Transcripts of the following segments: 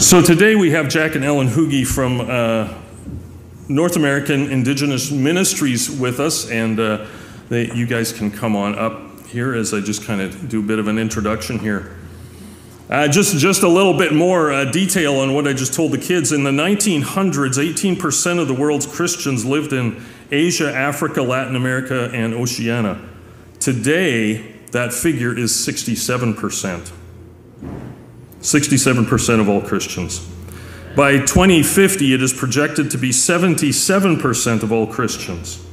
So today we have Jack and Ellen Hooge from uh, North American Indigenous Ministries with us, and uh, they, you guys can come on up here as I just kind of do a bit of an introduction here. Uh, just, just a little bit more uh, detail on what I just told the kids. In the 1900s, 18% of the world's Christians lived in Asia, Africa, Latin America, and Oceania. Today, that figure is 67%. 67% of all Christians. By 2050, it is projected to be 77% of all Christians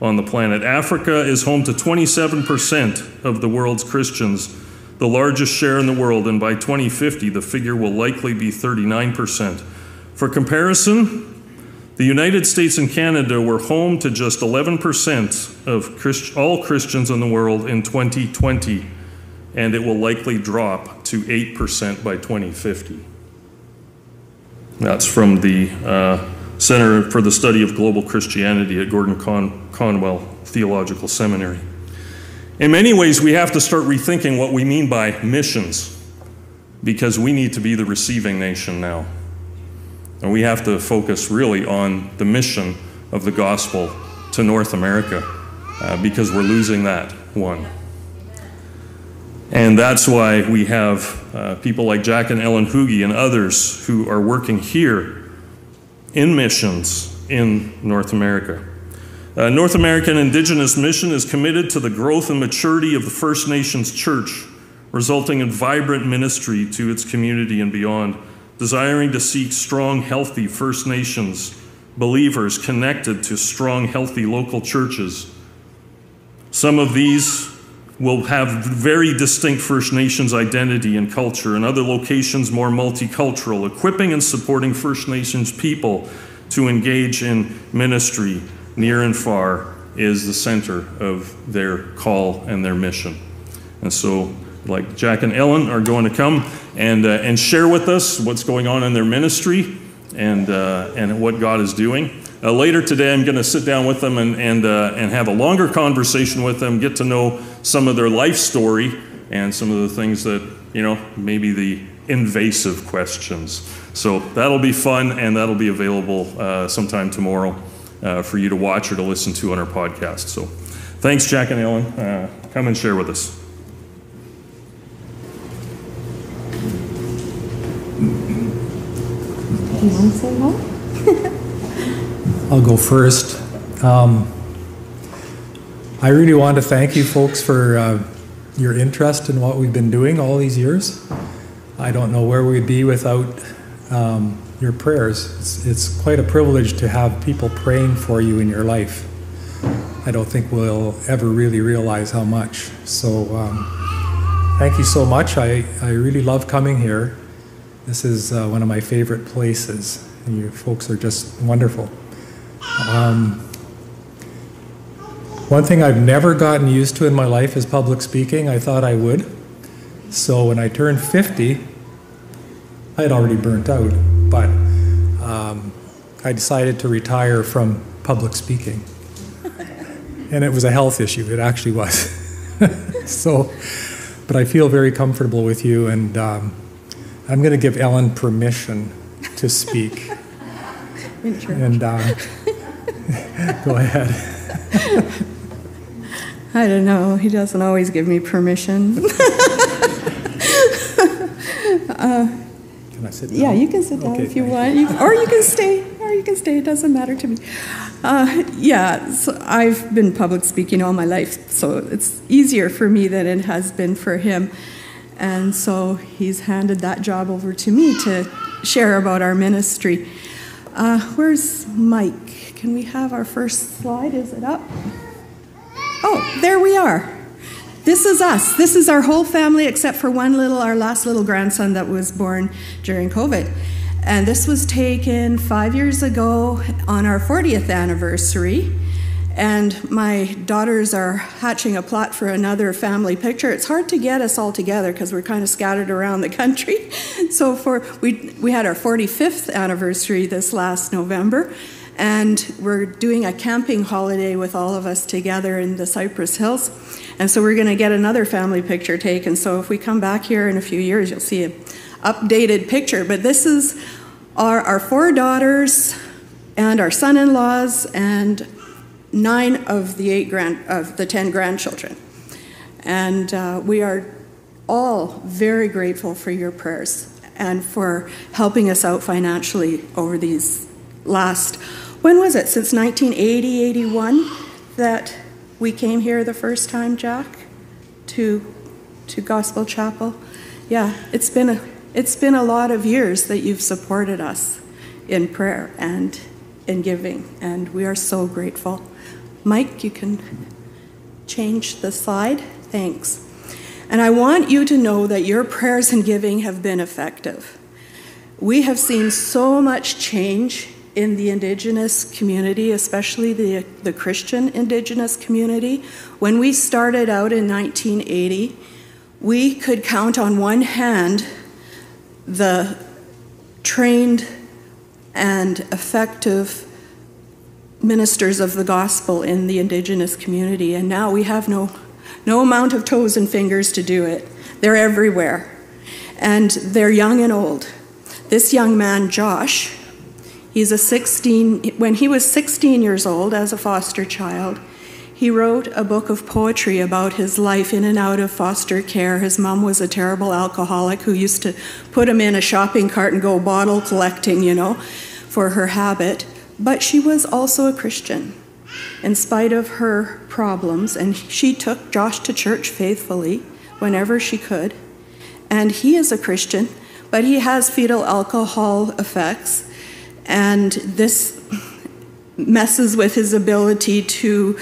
on the planet. Africa is home to 27% of the world's Christians, the largest share in the world, and by 2050, the figure will likely be 39%. For comparison, the United States and Canada were home to just 11% of Christ- all Christians in the world in 2020, and it will likely drop to 8% by 2050. That's from the uh, Center for the Study of Global Christianity at Gordon Con- Conwell Theological Seminary. In many ways, we have to start rethinking what we mean by missions because we need to be the receiving nation now. And we have to focus really on the mission of the gospel to North America uh, because we're losing that one. And that's why we have uh, people like Jack and Ellen Hooge and others who are working here in missions in North America. Uh, North American Indigenous Mission is committed to the growth and maturity of the First Nations Church, resulting in vibrant ministry to its community and beyond, desiring to seek strong, healthy First Nations believers connected to strong, healthy local churches. Some of these will have very distinct First Nations identity and culture, and other locations more multicultural, equipping and supporting First Nations people to engage in ministry near and far is the center of their call and their mission. And so, like Jack and Ellen are going to come and, uh, and share with us what's going on in their ministry and, uh, and what God is doing. Uh, later today, I'm going to sit down with them and, and, uh, and have a longer conversation with them, get to know some of their life story and some of the things that, you know, maybe the invasive questions. So that'll be fun and that'll be available uh, sometime tomorrow uh, for you to watch or to listen to on our podcast. So thanks, Jack and Ellen. Uh, come and share with us. Do you want to say hi? I'll go first. Um, I really want to thank you folks for uh, your interest in what we've been doing all these years. I don't know where we'd be without um, your prayers. It's, it's quite a privilege to have people praying for you in your life. I don't think we'll ever really realize how much. So, um, thank you so much. I, I really love coming here. This is uh, one of my favorite places, and you folks are just wonderful. Um, one thing I've never gotten used to in my life is public speaking. I thought I would. So when I turned 50, I had already burnt out, but um, I decided to retire from public speaking. and it was a health issue, it actually was. so, but I feel very comfortable with you, and um, I'm going to give Ellen permission to speak. and uh, go ahead. I don't know. He doesn't always give me permission. uh, Can I sit down? yeah, you can sit down Okay, if you want, you, or you can stay, or you can stay. It doesn't matter to me. Uh, yeah, so I've been public speaking all my life, so it's easier for me than it has been for him. And so he's handed that job over to me to share about our ministry. Uh, where's Mike? Can we have our first slide? Is it up? Oh, there we are. This is us. This is our whole family except for one little, our last little grandson that was born during COVID. And this was taken five years ago on our 40th anniversary. And my daughters are hatching a plot for another family picture. It's hard to get us all together because we're kind of scattered around the country. So for we we had our 45th anniversary this last November, and we're doing a camping holiday with all of us together in the Cypress Hills. And so we're going to get another family picture taken. So if we come back here in a few years, you'll see an updated picture, but this is our, our four daughters and our son-in-laws and nine of the eight grand of the ten grandchildren, and uh, we are all very grateful for your prayers and for helping us out financially over these last when was it? Since 1980 81 that we came here the first time jack to to gospel chapel? Yeah it's been a it's been a lot of years that you've supported us in prayer and in giving and we are so grateful. Mike you can change the slide. Thanks. And I want you to know that your prayers and giving have been effective. We have seen so much change in the Indigenous community, especially the, the Christian Indigenous community. When we started out in 1980, we could count on one hand the trained and effective ministers of the gospel in the Indigenous community, and now we have no no amount of toes and fingers to do it. They're everywhere. And they're young and old. This young man, Josh, he's a 16, when he was 16 years old as a foster child, he wrote a book of poetry about his life in and out of foster care. His mom was a terrible alcoholic who used to put him in a shopping cart and go bottle collecting, you know, for her habit. But she was also a Christian in spite of her problems, and she took Josh to church faithfully whenever she could. And he is a Christian, but he has fetal alcohol effects, and this messes with his ability to,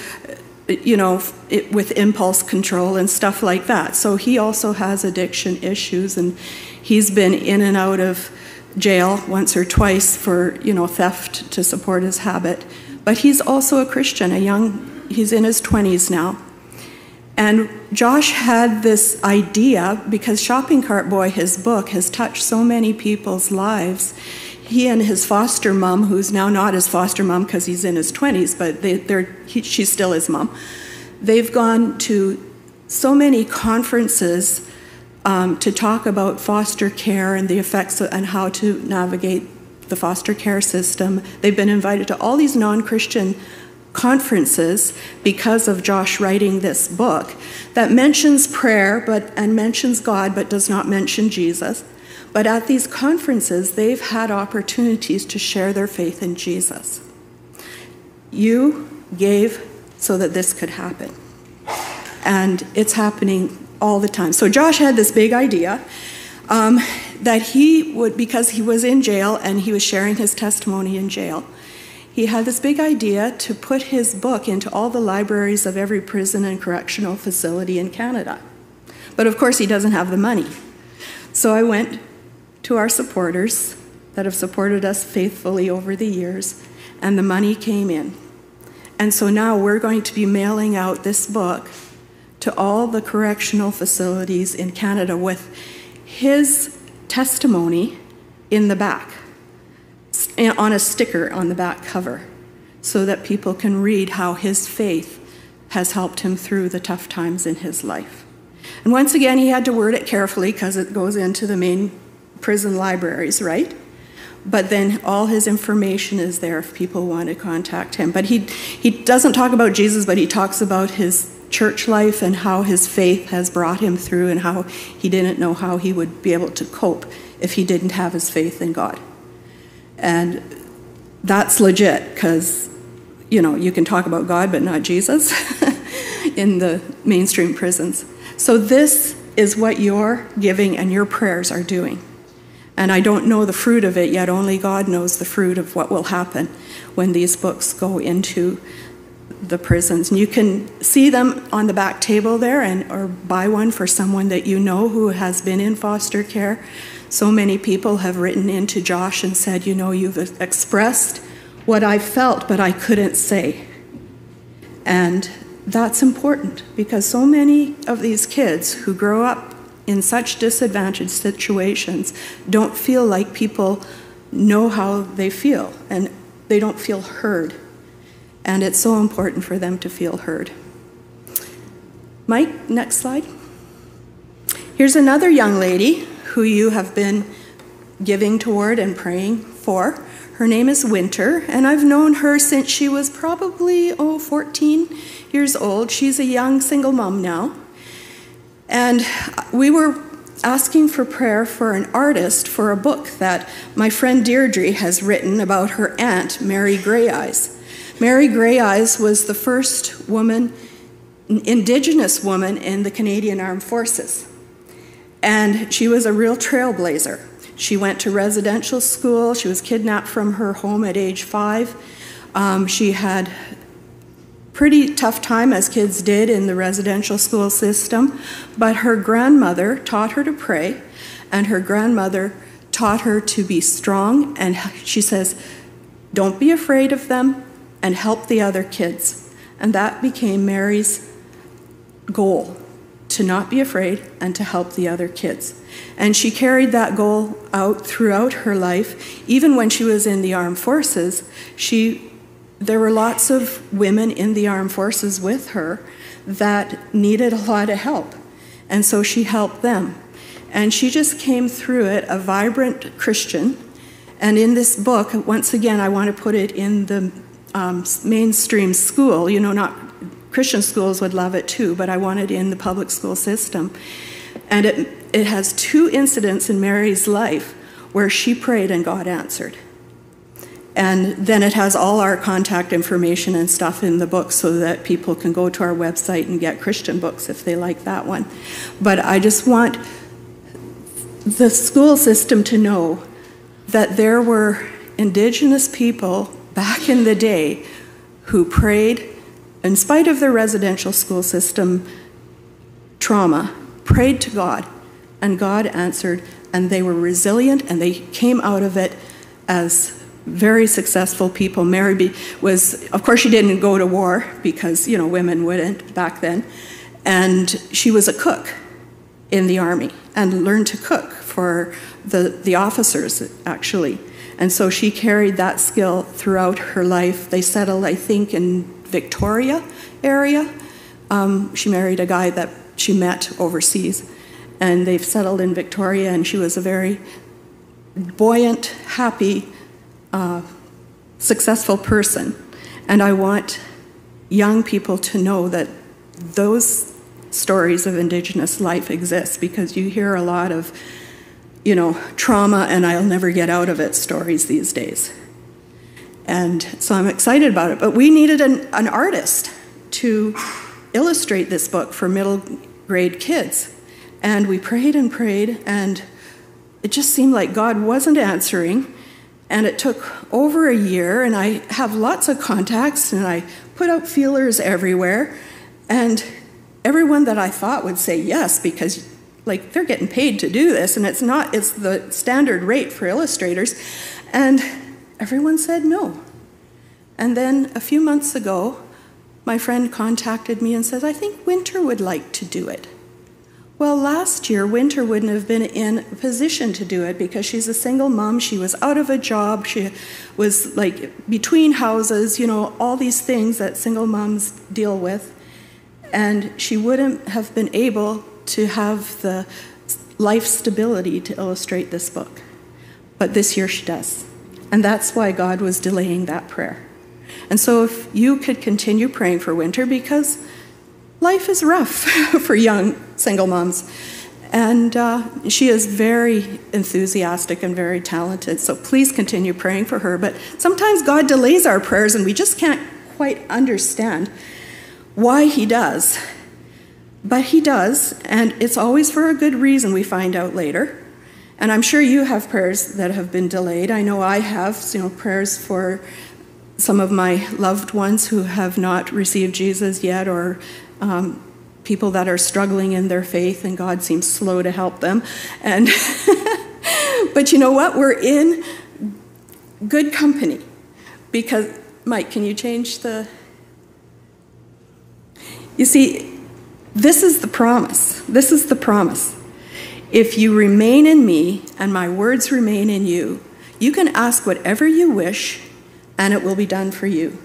you know, it, with impulse control and stuff like that. So he also has addiction issues, and he's been in and out of jail once or twice for, you know, theft to support his habit. But he's also a Christian, a young, he's in his 20s now. And Josh had this idea because Shopping Cart Boy, his book, has touched so many people's lives. He and his foster mom, who's now not his foster mom because he's in his 20s, but they, he, she's still his mom, they've gone to so many conferences um, to talk about foster care and the effects of, and how to navigate the foster care system. They've been invited to all these non Christian conferences because of Josh writing this book that mentions prayer but and mentions God but does not mention Jesus. But at these conferences they've had opportunities to share their faith in Jesus. You gave so that this could happen. And it's happening all the time. So Josh had this big idea um, that he would, because he was in jail and he was sharing his testimony in jail, he had this big idea to put his book into all the libraries of every prison and correctional facility in Canada. But of course, he doesn't have the money. So I went to our supporters that have supported us faithfully over the years, and the money came in. And so now we're going to be mailing out this book to all the correctional facilities in Canada with his testimony in the back on a sticker on the back cover so that people can read how his faith has helped him through the tough times in his life. And once again, he had to word it carefully because it goes into the main prison libraries, right? But then all his information is there if people want to contact him. But he, he doesn't talk about Jesus, but he talks about his church life and how his faith has brought him through and how he didn't know how he would be able to cope if he didn't have his faith in God. And that's legit because, you know, you can talk about God but not Jesus in the mainstream prisons. So this is what your giving and your prayers are doing. And I don't know the fruit of it yet, only God knows the fruit of what will happen when these books go into the prisons. And you can see them on the back table there and or buy one for someone that you know who has been in foster care. So many people have written into Josh and said, you know, you've expressed what I felt but I couldn't say. And that's important because so many of these kids who grow up in such disadvantaged situations don't feel like people know how they feel and they don't feel heard and it's so important for them to feel heard. Mike, next slide. Here's another young lady who you have been giving toward and praying for. Her name is Winter, and I've known her since she was probably, oh, 14 years old. She's a young single mom now. And we were asking for prayer for an artist for a book that my friend Deirdre has written about her aunt, Mary Grey Eyes. Mary Grey Eyes was the first woman, Indigenous woman, in the Canadian Armed Forces. And she was a real trailblazer. She went to residential school. She was kidnapped from her home at age five. Um, she had pretty tough time as kids did in the residential school system, but her grandmother taught her to pray, and her grandmother taught her to be strong. And she says, Don't be afraid of them and help the other kids. And that became Mary's goal to not be afraid and to help the other kids. And she carried that goal out throughout her life. Even when she was in the armed forces, she there were lots of women in the armed forces with her that needed a lot of help. And so she helped them. And she just came through it a vibrant Christian. And in this book, once again, I want to put it in the um, mainstream school. You know, not Christian schools would love it too, but I want it in the public school system. And it, it has two incidents in Mary's life where she prayed and God answered. And then it has all our contact information and stuff in the book so that people can go to our website and get Christian books if they like that one. But I just want the school system to know that there were Indigenous people back in the day who prayed, in spite of their residential school system trauma, prayed to God, and God answered, and they were resilient and they came out of it as very successful people. Mary B was, of course, she didn't go to war because, you know, women wouldn't back then. And she was a cook in the army and learned to cook for the, the officers, actually. And so she carried that skill throughout her life. They settled, I think, in Victoria area. Um, she married a guy that she met overseas. And they've settled in Victoria, and she was a very buoyant, happy, uh, successful person. And I want young people to know that those stories of Indigenous life exist because you hear a lot of, you know, trauma and I'll never get out of it stories these days. And so I'm excited about it. But we needed an, an artist to illustrate this book for middle grade kids. And we prayed and prayed, and it just seemed like God wasn't answering. And it took over a year, and I have lots of contacts, and I put out feelers everywhere. And everyone that I thought would say yes, because like they're getting paid to do this, and it's not, it's the standard rate for illustrators. And everyone said no. And then a few months ago, my friend contacted me and says, I think Winter would like to do it. Well, last year, Winter wouldn't have been in a position to do it because she's a single mom. She was out of a job. She was like between houses, you know, all these things that single moms deal with. And she wouldn't have been able to have the life stability to illustrate this book. But this year she does. And that's why God was delaying that prayer. And so if you could continue praying for Winter because life is rough for young single moms. And uh, she is very enthusiastic and very talented. So please continue praying for her. But sometimes God delays our prayers and we just can't quite understand why He does. But He does, and it's always for a good reason, we find out later. And I'm sure you have prayers that have been delayed. I know I have, you know, prayers for some of my loved ones who have not received Jesus yet or um, people that are struggling in their faith and God seems slow to help them. And but you know what? We're in good company because Mike, can you change the You see, this is the promise. This is the promise. If you remain in me and my words remain in you, you can ask whatever you wish and it will be done for you.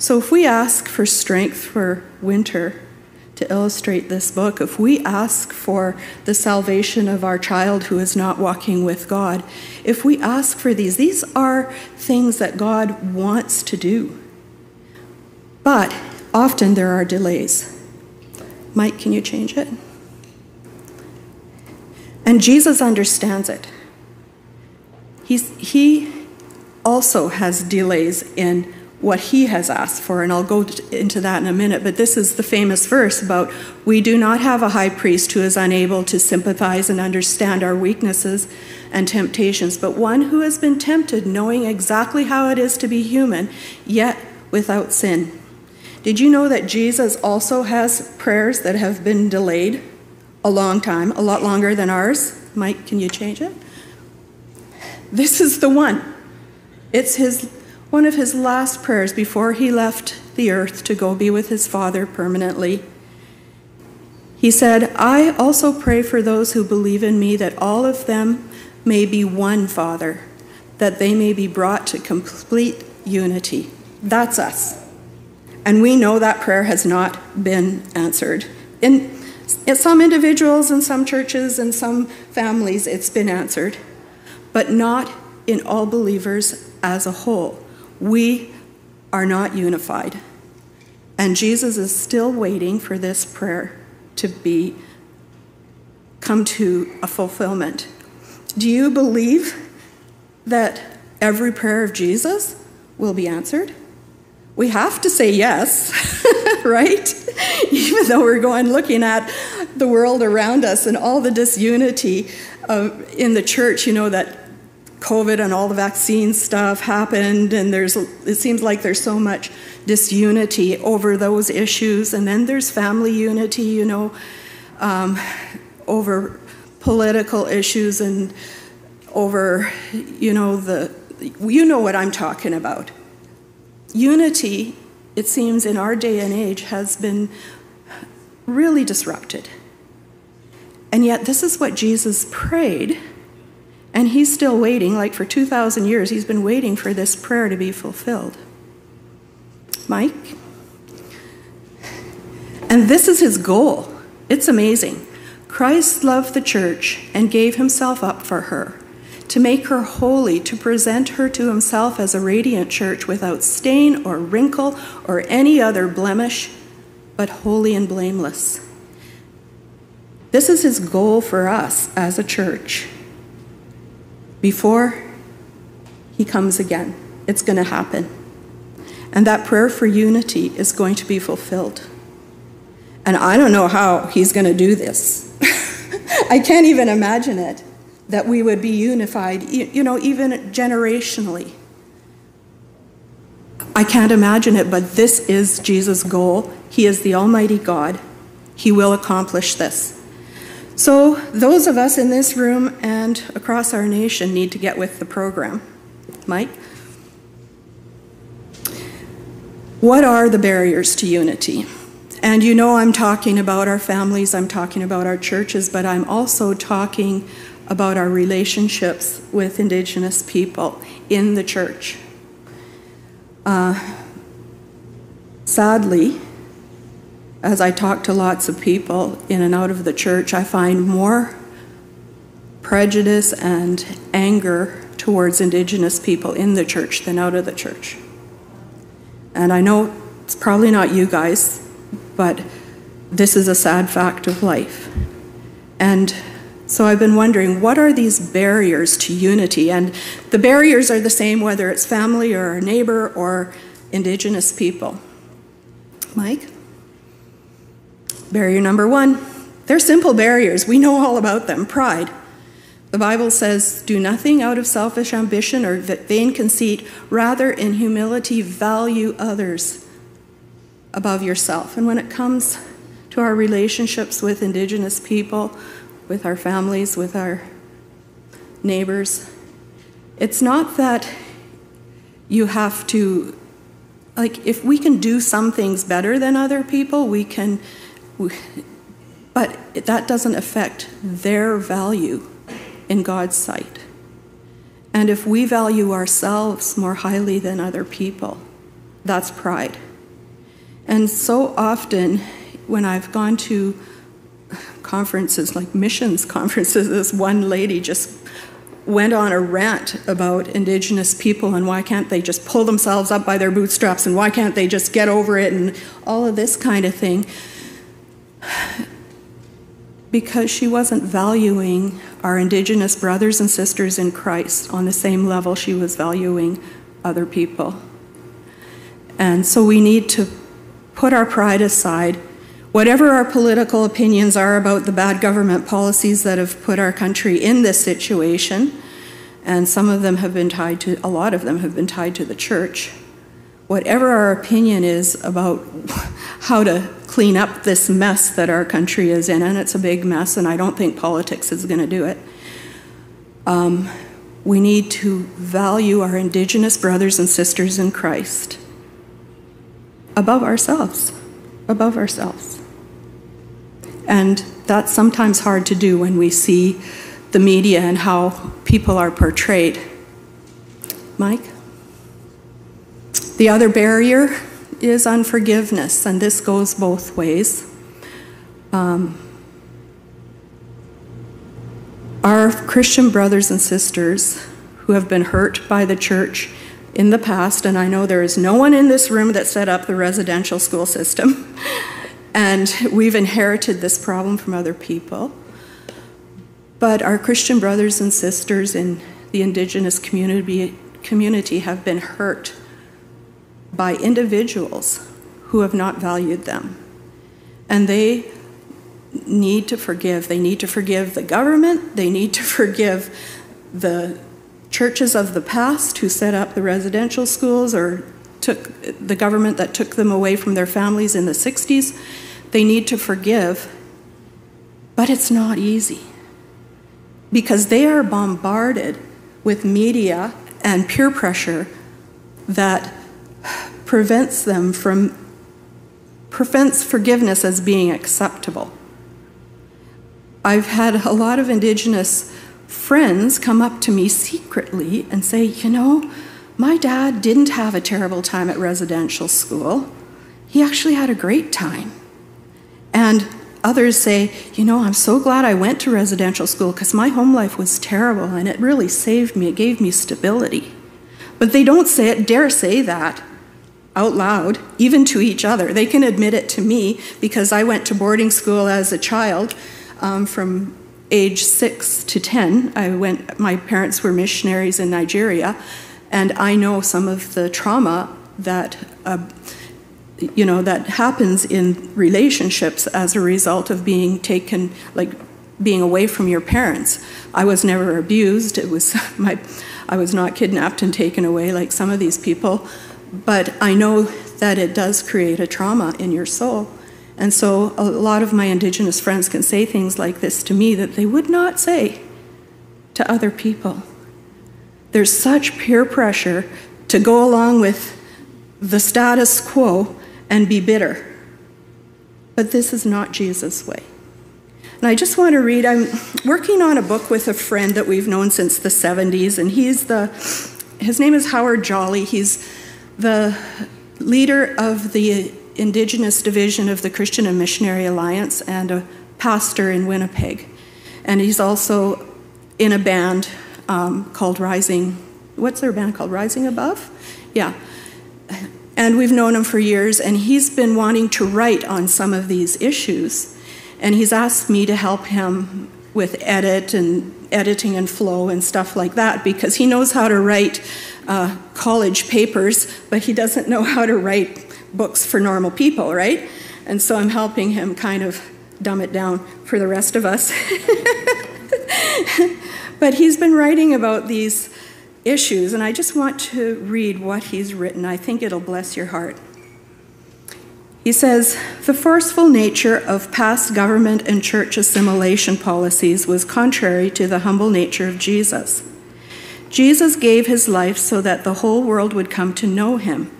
So if we ask for strength for winter to illustrate this book. If we ask for the salvation of our child who is not walking with God, if we ask for these, these are things that God wants to do. But often there are delays. Mike, can you change it? And Jesus understands it. He's, he also has delays in what he has asked for, and I'll go into that in a minute. But this is the famous verse about we do not have a high priest who is unable to sympathize and understand our weaknesses and temptations, but one who has been tempted, knowing exactly how it is to be human, yet without sin. Did you know that Jesus also has prayers that have been delayed a long time, a lot longer than ours? Mike, can you change it? This is the one. It's his one of his last prayers before he left the earth to go be with his Father permanently. He said, I also pray for those who believe in me that all of them may be one, Father, that they may be brought to complete unity. That's us. And we know that prayer has not been answered. In, in some individuals, in some churches, in some families, it's been answered, but not in all believers as a whole we are not unified. And Jesus is still waiting for this prayer to be come to a fulfillment. Do you believe that every prayer of Jesus will be answered? We have to say yes, right? Even though we're going looking at the world around us and all the disunity uh, in the church, you know, that COVID and all the vaccine stuff happened, and there's it seems like there's so much disunity over those issues, and then there's family unity, you know, um, over political issues and over, you know, the you know what I'm talking about. Unity, it seems, in our day and age has been really disrupted. And yet, this is what Jesus prayed and he's still waiting, like for 2,000 years, he's been waiting for this prayer to be fulfilled. Mike? And this is his goal. It's amazing. Christ loved the church and gave himself up for her, to make her holy, to present her to himself as a radiant church without stain or wrinkle or any other blemish, but holy and blameless. This is his goal for us as a church before he comes again. It's going to happen. And that prayer for unity is going to be fulfilled. And I don't know how he's going to do this. I can't even imagine it that we would be unified, you know, even generationally. I can't imagine it, but this is Jesus' goal. He is the Almighty God. He will accomplish this. So, those of us in this room and across our nation need to get with the program. Mike? What are the barriers to unity? And you know, I'm talking about our families, I'm talking about our churches, but I'm also talking about our relationships with Indigenous people in the church. Uh, sadly, as I talk to lots of people in and out of the church, I find more prejudice and anger towards Indigenous people in the church than out of the church. And I know it's probably not you guys, but this is a sad fact of life. And so I've been wondering what are these barriers to unity? And the barriers are the same whether it's family or a neighbor or Indigenous people. Mike? Barrier number one they're simple barriers. We know all about them pride. The Bible says, Do nothing out of selfish ambition or vain conceit, rather, in humility, value others above yourself. And when it comes to our relationships with Indigenous people, with our families, with our neighbors, it's not that you have to, like, if we can do some things better than other people, we can but that doesn't affect their value in God's sight. And if we value ourselves more highly than other people, that's pride. And so often when I've gone to conferences like missions conferences, this one lady just went on a rant about Indigenous people and why can't they just pull themselves up by their bootstraps and why can't they just get over it and all of this kind of thing. Because she wasn't valuing our Indigenous brothers and sisters in Christ on the same level she was valuing other people. And so we need to put our pride aside. Whatever our political opinions are about the bad government policies that have put our country in this situation, and some of them have been tied to, a lot of them have been tied to the church. Whatever our opinion is about how to clean up this mess that our country is in, and it's a big mess, and I don't think politics is going to do it. Um, we need to value our Indigenous brothers and sisters in Christ above ourselves, above ourselves. And that's sometimes hard to do when we see the media and how people are portrayed. Mike? The other barrier is unforgiveness, and this goes both ways. Um, our Christian brothers and sisters who have been hurt by the church in the past, and I know there is no one in this room that set up the residential school system, and we've inherited this problem from other people. But our Christian brothers and sisters in the Indigenous community, community have been hurt by individuals who have not valued them. And they need to forgive. They need to forgive the government, they need to forgive the churches of the past who set up the residential schools or took the government that took them away from their families in the 60s. They need to forgive, but it's not easy because they are bombarded with media and peer pressure that prevents them from prevents forgiveness as being acceptable. I've had a lot of indigenous friends come up to me secretly and say, "You know, my dad didn't have a terrible time at residential school. He actually had a great time." And Others say, you know, I'm so glad I went to residential school because my home life was terrible and it really saved me. It gave me stability. But they don't say it, dare say that out loud, even to each other. They can admit it to me because I went to boarding school as a child um, from age six to 10. I went, my parents were missionaries in Nigeria, and I know some of the trauma that. Uh, you know that happens in relationships as a result of being taken like being away from your parents i was never abused it was my i was not kidnapped and taken away like some of these people but i know that it does create a trauma in your soul and so a lot of my indigenous friends can say things like this to me that they would not say to other people there's such peer pressure to go along with the status quo and be bitter. But this is not Jesus' way. And I just want to read, I'm working on a book with a friend that we've known since the 70s, and he's the, his name is Howard Jolly. He's the leader of the Indigenous Division of the Christian and Missionary Alliance and a pastor in Winnipeg. And he's also in a band um, called Rising, what's their band called? Rising Above? Yeah and we've known him for years, and he's been wanting to write on some of these issues. And he's asked me to help him with edit and editing and flow and stuff like that because he knows how to write uh, college papers, but he doesn't know how to write books for normal people, right? And so I'm helping him kind of dumb it down for the rest of us. but he's been writing about these issues, and I just want to read what he's written. I think it'll bless your heart. He says, The forceful nature of past government and church assimilation policies was contrary to the humble nature of Jesus. Jesus gave his life so that the whole world would come to know him.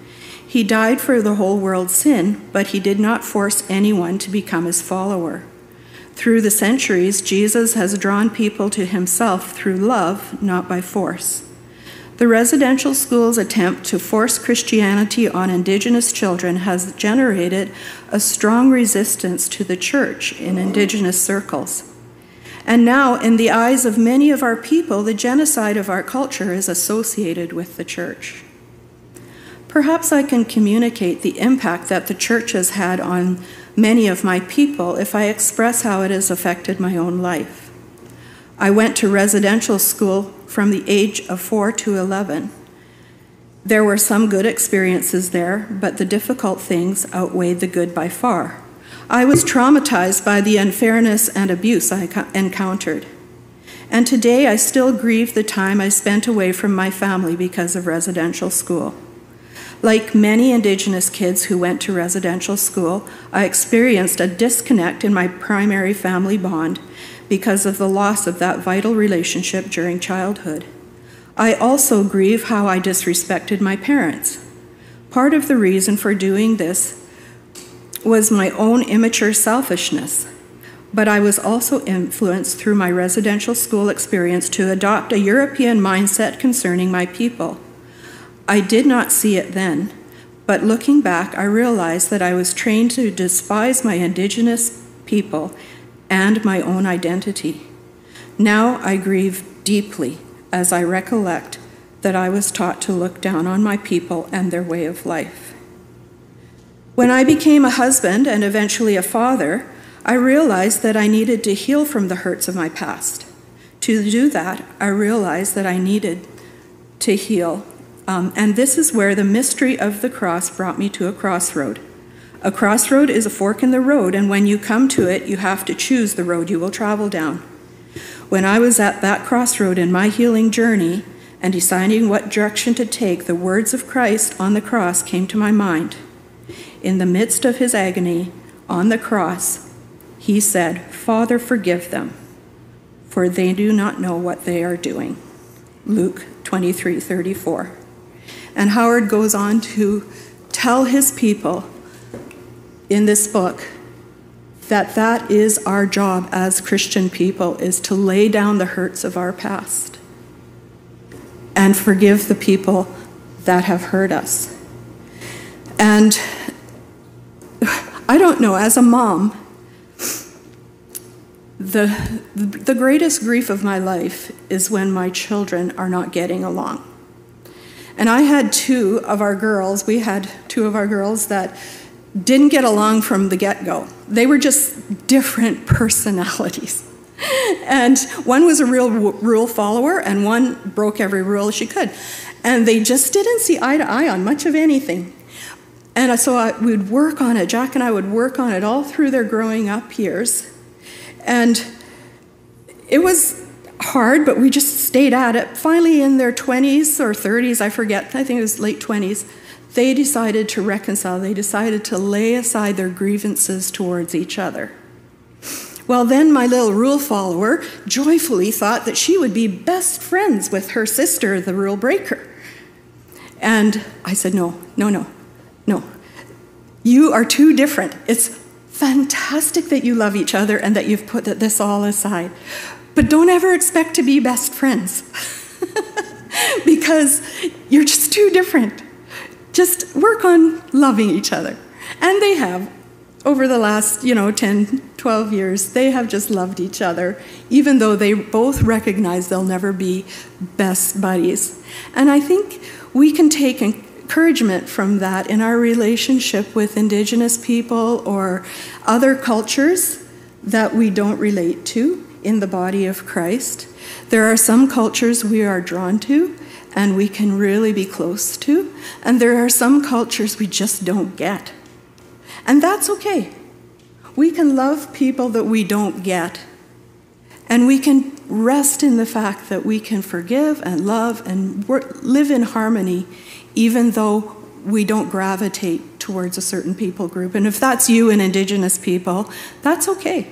He died for the whole world's sin, but he did not force anyone to become his follower. Through the centuries, Jesus has drawn people to himself through love, not by force. The residential school's attempt to force Christianity on Indigenous children has generated a strong resistance to the church in Indigenous circles. And now, in the eyes of many of our people, the genocide of our culture is associated with the church. Perhaps I can communicate the impact that the church has had on many of my people if I express how it has affected my own life. I went to residential school from the age of 4 to 11. There were some good experiences there, but the difficult things outweighed the good by far. I was traumatized by the unfairness and abuse I encountered. And today I still grieve the time I spent away from my family because of residential school. Like many Indigenous kids who went to residential school, I experienced a disconnect in my primary family bond because of the loss of that vital relationship during childhood. I also grieve how I disrespected my parents. Part of the reason for doing this was my own immature selfishness, but I was also influenced through my residential school experience to adopt a European mindset concerning my people. I did not see it then, but looking back, I realized that I was trained to despise my Indigenous people and my own identity. Now I grieve deeply as I recollect that I was taught to look down on my people and their way of life. When I became a husband and eventually a father, I realized that I needed to heal from the hurts of my past. To do that, I realized that I needed to heal. Um, and this is where the mystery of the cross brought me to a crossroad. A crossroad is a fork in the road, and when you come to it, you have to choose the road you will travel down. When I was at that crossroad in my healing journey and deciding what direction to take, the words of Christ on the cross came to my mind. In the midst of his agony on the cross, he said, Father, forgive them, for they do not know what they are doing. Luke 23 34. And Howard goes on to tell his people in this book that that is our job as Christian people is to lay down the hurts of our past and forgive the people that have hurt us. And I don't know, as a mom, the, the greatest grief of my life is when my children are not getting along. And I had two of our girls, we had two of our girls that didn't get along from the get go. They were just different personalities. And one was a real rule follower, and one broke every rule she could. And they just didn't see eye to eye on much of anything. And so I, we would work on it. Jack and I would work on it all through their growing up years. And it was hard, but we just stayed at it. Finally, in their 20s or 30s, I forget, I think it was late 20s, they decided to reconcile. They decided to lay aside their grievances towards each other. Well, then my little rule follower joyfully thought that she would be best friends with her sister, the rule breaker. And I said, no, no, no. No. You are too different. It's fantastic that you love each other and that you've put this all aside. But don't ever expect to be best friends because you're just too different. Just work on loving each other. And they have. Over the last, you know, 10, 12 years, they have just loved each other, even though they both recognize they'll never be best buddies. And I think we can take encouragement from that in our relationship with Indigenous people or other cultures that we don't relate to in the body of Christ. There are some cultures we are drawn to and we can really be close to, and there are some cultures we just don't get. And that's okay. We can love people that we don't get. And we can rest in the fact that we can forgive and love and work, live in harmony even though we don't gravitate towards a certain people group. And if that's you and Indigenous people, that's okay.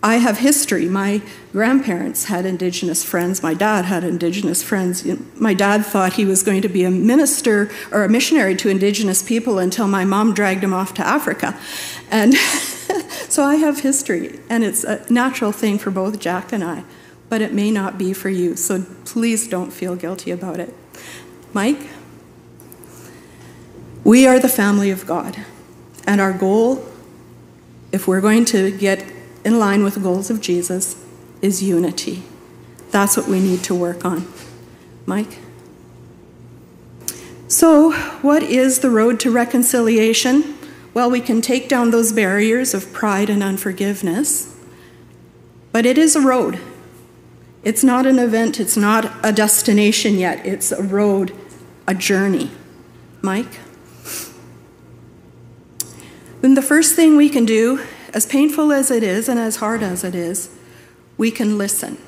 I have history. My grandparents had Indigenous friends. My dad had Indigenous friends. My dad thought he was going to be a minister or a missionary to Indigenous people until my mom dragged him off to Africa. And so I have history, and it's a natural thing for both Jack and I. but it may not be for you. So please don't feel guilty about it. Mike? We are the family of God, and our goal, if we're going to get in line with the goals of Jesus, is unity. That's what we need to work on. Mike? So, what is the road to reconciliation? Well, we can take down those barriers of pride and unforgiveness, but it is a road. It's not an event, it's not a destination yet, it's a road, a journey. Mike? Then the first thing we can do, as painful as it is and as hard as it is, we can listen.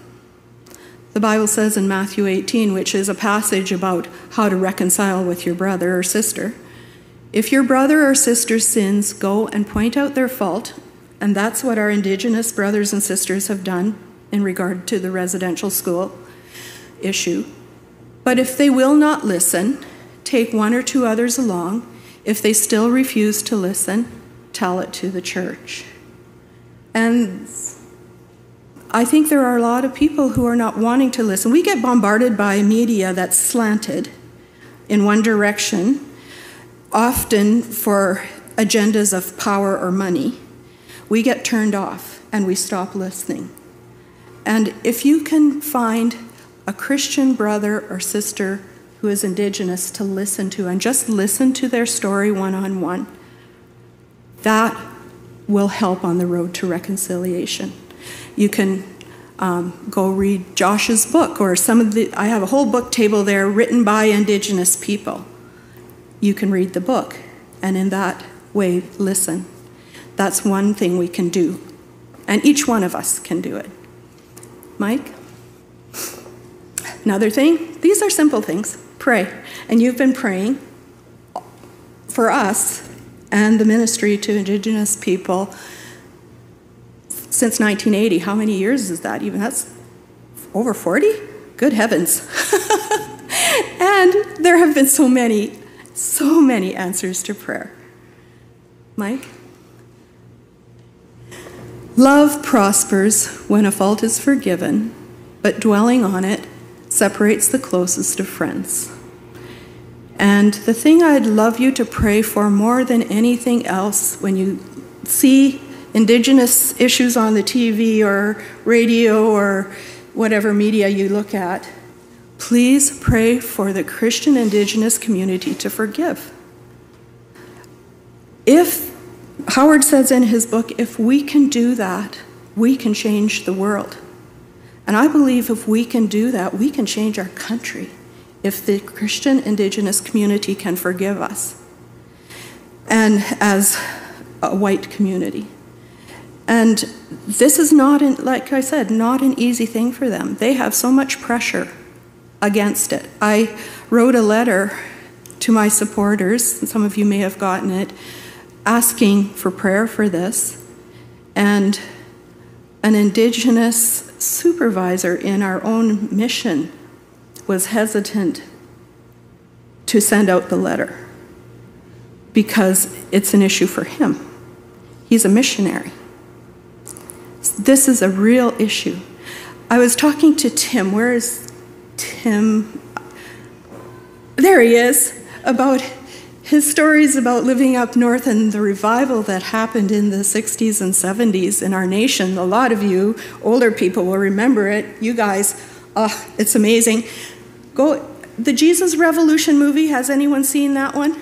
The Bible says in Matthew 18, which is a passage about how to reconcile with your brother or sister, if your brother or sister sins, go and point out their fault, and that's what our Indigenous brothers and sisters have done in regard to the residential school issue. But if they will not listen, take one or two others along. If they still refuse to listen, tell it to the church. And I think there are a lot of people who are not wanting to listen. We get bombarded by media that's slanted in one direction, often for agendas of power or money. We get turned off and we stop listening. And if you can find a Christian brother or sister who is Indigenous to listen to and just listen to their story one on one, that will help on the road to reconciliation. You can um, go read Josh's book or some of the, I have a whole book table there written by Indigenous people. You can read the book and in that way listen. That's one thing we can do. And each one of us can do it. Mike? Another thing, these are simple things. Pray. And you've been praying for us and the ministry to Indigenous people since 1980. How many years is that even? That's over 40? Good heavens. and there have been so many, so many answers to prayer. Mike? Love prospers when a fault is forgiven, but dwelling on it separates the closest of friends. And the thing I'd love you to pray for more than anything else when you see Indigenous issues on the TV or radio or whatever media you look at, please pray for the Christian Indigenous community to forgive. If, Howard says in his book, if we can do that, we can change the world. And I believe if we can do that, we can change our country if the Christian Indigenous community can forgive us. And as a white community. And this is not, an, like I said, not an easy thing for them. They have so much pressure against it. I wrote a letter to my supporters, some of you may have gotten it, asking for prayer for this. And an Indigenous supervisor in our own mission was hesitant to send out the letter because it's an issue for him. He's a missionary. This is a real issue. I was talking to Tim. Where is Tim? There he is, about his stories about living up north and the revival that happened in the 60s and 70s in our nation. A lot of you, older people, will remember it. You guys, oh, it's amazing. Go, the Jesus Revolution movie, has anyone seen that one?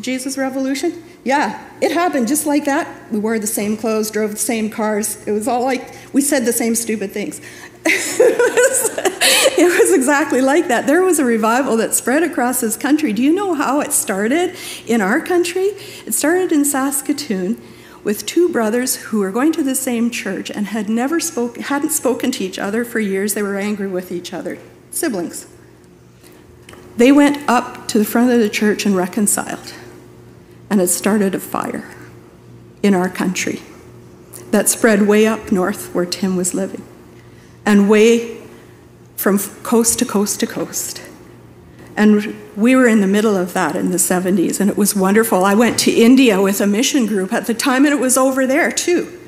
Jesus Revolution? Yeah, it happened just like that. We wore the same clothes, drove the same cars. It was all like we said the same stupid things. it, was, exactly like that. There was a revival that spread across this country. Do you know how it started in our country? It started in Saskatoon with two brothers who were going to the same church and had never spoke, hadn't spoken to each other for years. They were angry with each other, siblings. They went up to the front of the church and reconciled and it started a fire in our country that spread way up north where Tim was living and way from coast to coast to coast. And we were in the middle of that in the 70s, and it was wonderful. I went to India with a mission group at the time, and it was over there too.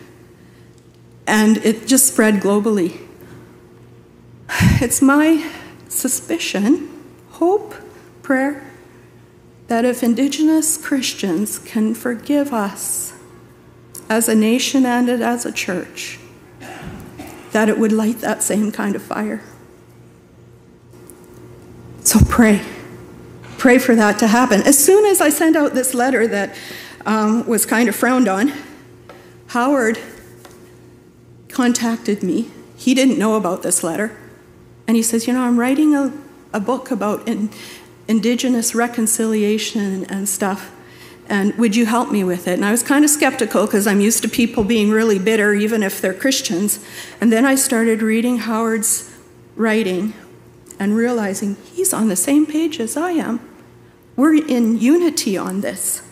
And it just spread globally. It's my suspicion, hope, prayer, that if Indigenous Christians can forgive us as a nation and as a church, that it would light that same kind of fire. So pray. Pray for that to happen. As soon as I sent out this letter that um, was kind of frowned on, Howard contacted me. He didn't know about this letter. And he says, You know, I'm writing a, a book about in, indigenous reconciliation and stuff. And would you help me with it? And I was kind of skeptical because I'm used to people being really bitter, even if they're Christians. And then I started reading Howard's writing and realizing he's on the same page as I am. We're in unity on this.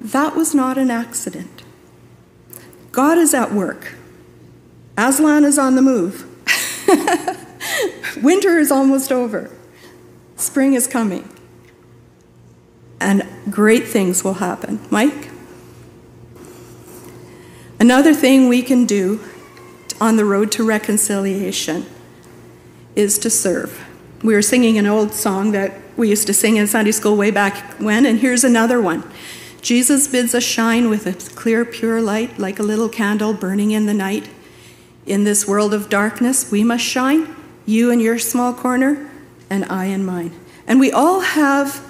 That was not an accident. God is at work. Aslan is on the move. Winter is almost over. Spring is coming. And great things will happen. Mike? Another thing we can do on the road to reconciliation is to serve. We were singing an old song that we used to sing in Sunday school way back when, and here's another one. Jesus bids us shine with a clear, pure light, like a little candle burning in the night. In this world of darkness, we must shine, you in your small corner, and I in mine. And we all have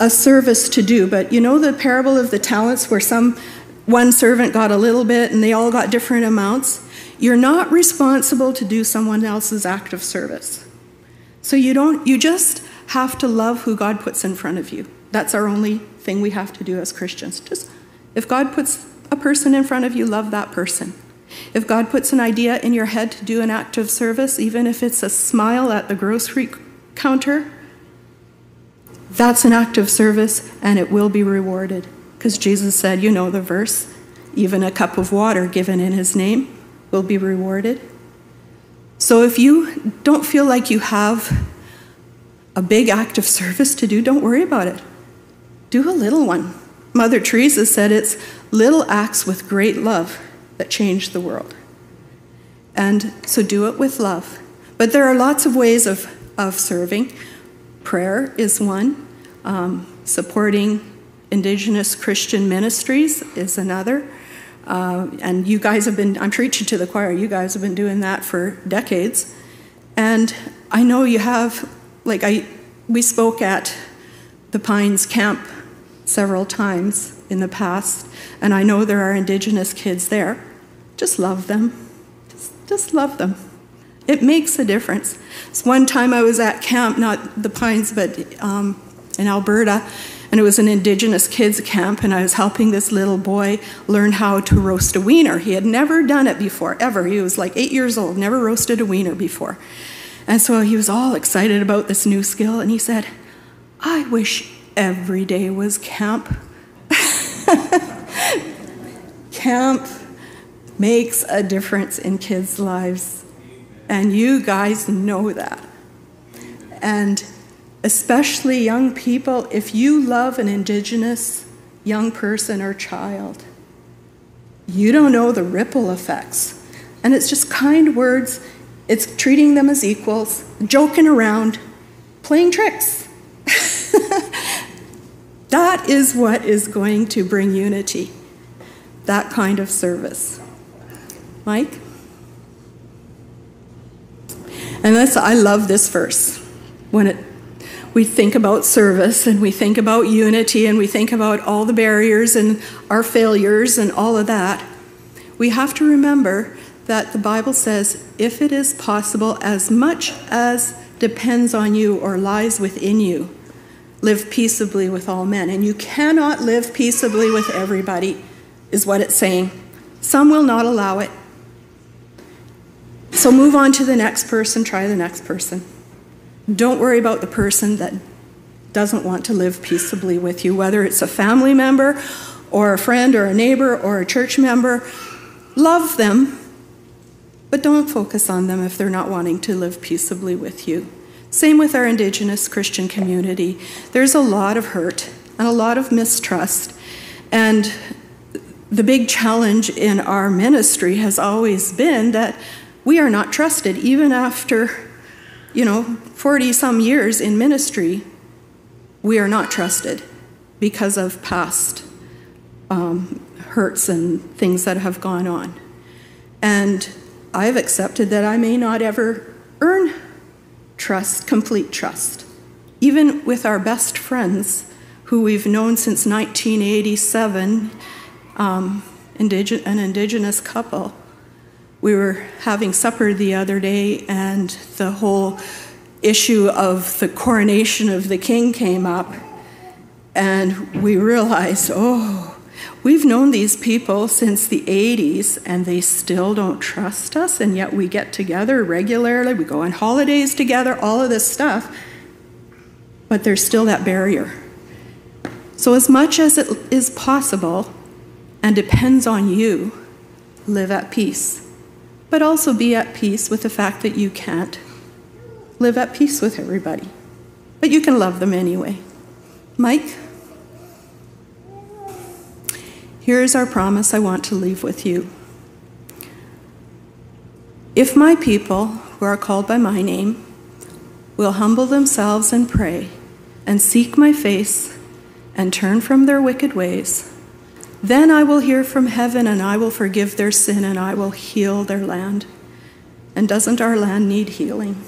a service to do, but you know the parable of the talents where some one servant got a little bit and they all got different amounts? You're not responsible to do someone else's act of service. So you don't you just have to love who God puts in front of you. That's our only thing we have to do as Christians. Just if God puts a person in front of you, love that person. If God puts an idea in your head to do an act of service, even if it's a smile at the grocery counter, that's an act of service and it will be rewarded. Because Jesus said, you know the verse, even a cup of water given in his name will be rewarded. So if you don't feel like you have a big act of service to do, don't worry about it. Do a little one. Mother Teresa said it's little acts with great love that change the world. And so do it with love. But there are lots of ways of, of serving. Prayer is one, um, supporting Indigenous Christian ministries is another. Uh, and you guys have been, I'm preaching to the choir, you guys have been doing that for decades. And I know you have, like, I, we spoke at the Pines Camp several times in the past, and I know there are Indigenous kids there. Just love them. Just, just love them. It makes a difference. So one time I was at camp, not the Pines, but um, in Alberta, and it was an Indigenous kids camp, and I was helping this little boy learn how to roast a wiener. He had never done it before, ever. He was like eight years old, never roasted a wiener before. And so he was all excited about this new skill, and he said, I wish every day was camp. camp makes a difference in kids' lives, and you guys know that. And especially young people, if you love an Indigenous young person or child, you don't know the ripple effects. And it's just kind words, it's treating them as equals, joking around, playing tricks. That is what is going to bring unity, that kind of service. Mike? And that's, I love this verse. When it, we think about service and we think about unity and we think about all the barriers and our failures and all of that, we have to remember that the Bible says, if it is possible, as much as depends on you or lies within you, live peaceably with all men. And you cannot live peaceably with everybody, is what it's saying. Some will not allow it. So move on to the next person, try the next person. Don't worry about the person that doesn't want to live peaceably with you, whether it's a family member or a friend or a neighbor or a church member. Love them, but don't focus on them if they're not wanting to live peaceably with you. Same with our Indigenous Christian community. There's a lot of hurt and a lot of mistrust. And the big challenge in our ministry has always been that we are not trusted even after, you know, 40 some years in ministry. We are not trusted because of past um, hurts and things that have gone on. And I've accepted that I may not ever earn trust, complete trust. Even with our best friends, who we've known since 1987, um, indig- an indigenous couple. We were having supper the other day, and the whole issue of the coronation of the king came up, and we realized, oh, we've known these people since the 80s, and they still don't trust us, and yet we get together regularly, we go on holidays together, all of this stuff, but there's still that barrier. So, as much as it is possible and depends on you, live at peace. But also be at peace with the fact that you can't live at peace with everybody. But you can love them anyway. Mike? Here is our promise I want to leave with you. If my people, who are called by my name, will humble themselves and pray and seek my face and turn from their wicked ways. Then I will hear from heaven and I will forgive their sin and I will heal their land. And doesn't our land need healing?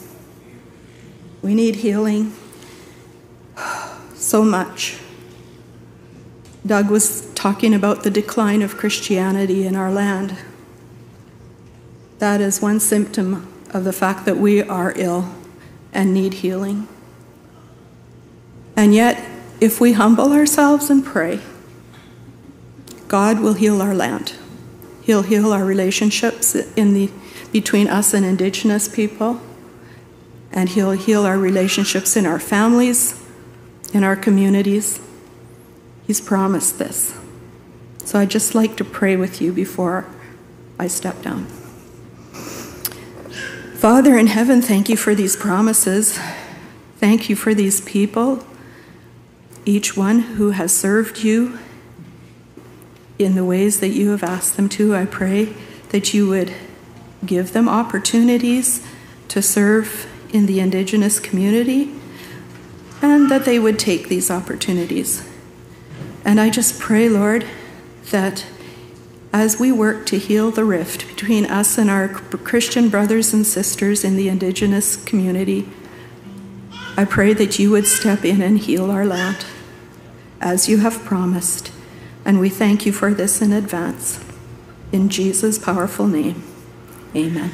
We need healing so much. Doug was talking about the decline of Christianity in our land. That is one symptom of the fact that we are ill and need healing. And yet, if we humble ourselves and pray, God will heal our land. He'll heal our relationships in the, between us and Indigenous people, and He'll heal our relationships in our families, in our communities. He's promised this. So I'd just like to pray with you before I step down. Father in heaven, thank you for these promises. Thank you for these people each one who has served you in the ways that you have asked them to, I pray that you would give them opportunities to serve in the Indigenous community and that they would take these opportunities. And I just pray, Lord, that as we work to heal the rift between us and our Christian brothers and sisters in the Indigenous community, I pray that you would step in and heal our land as you have promised. And we thank you for this in advance. In Jesus' powerful name, amen.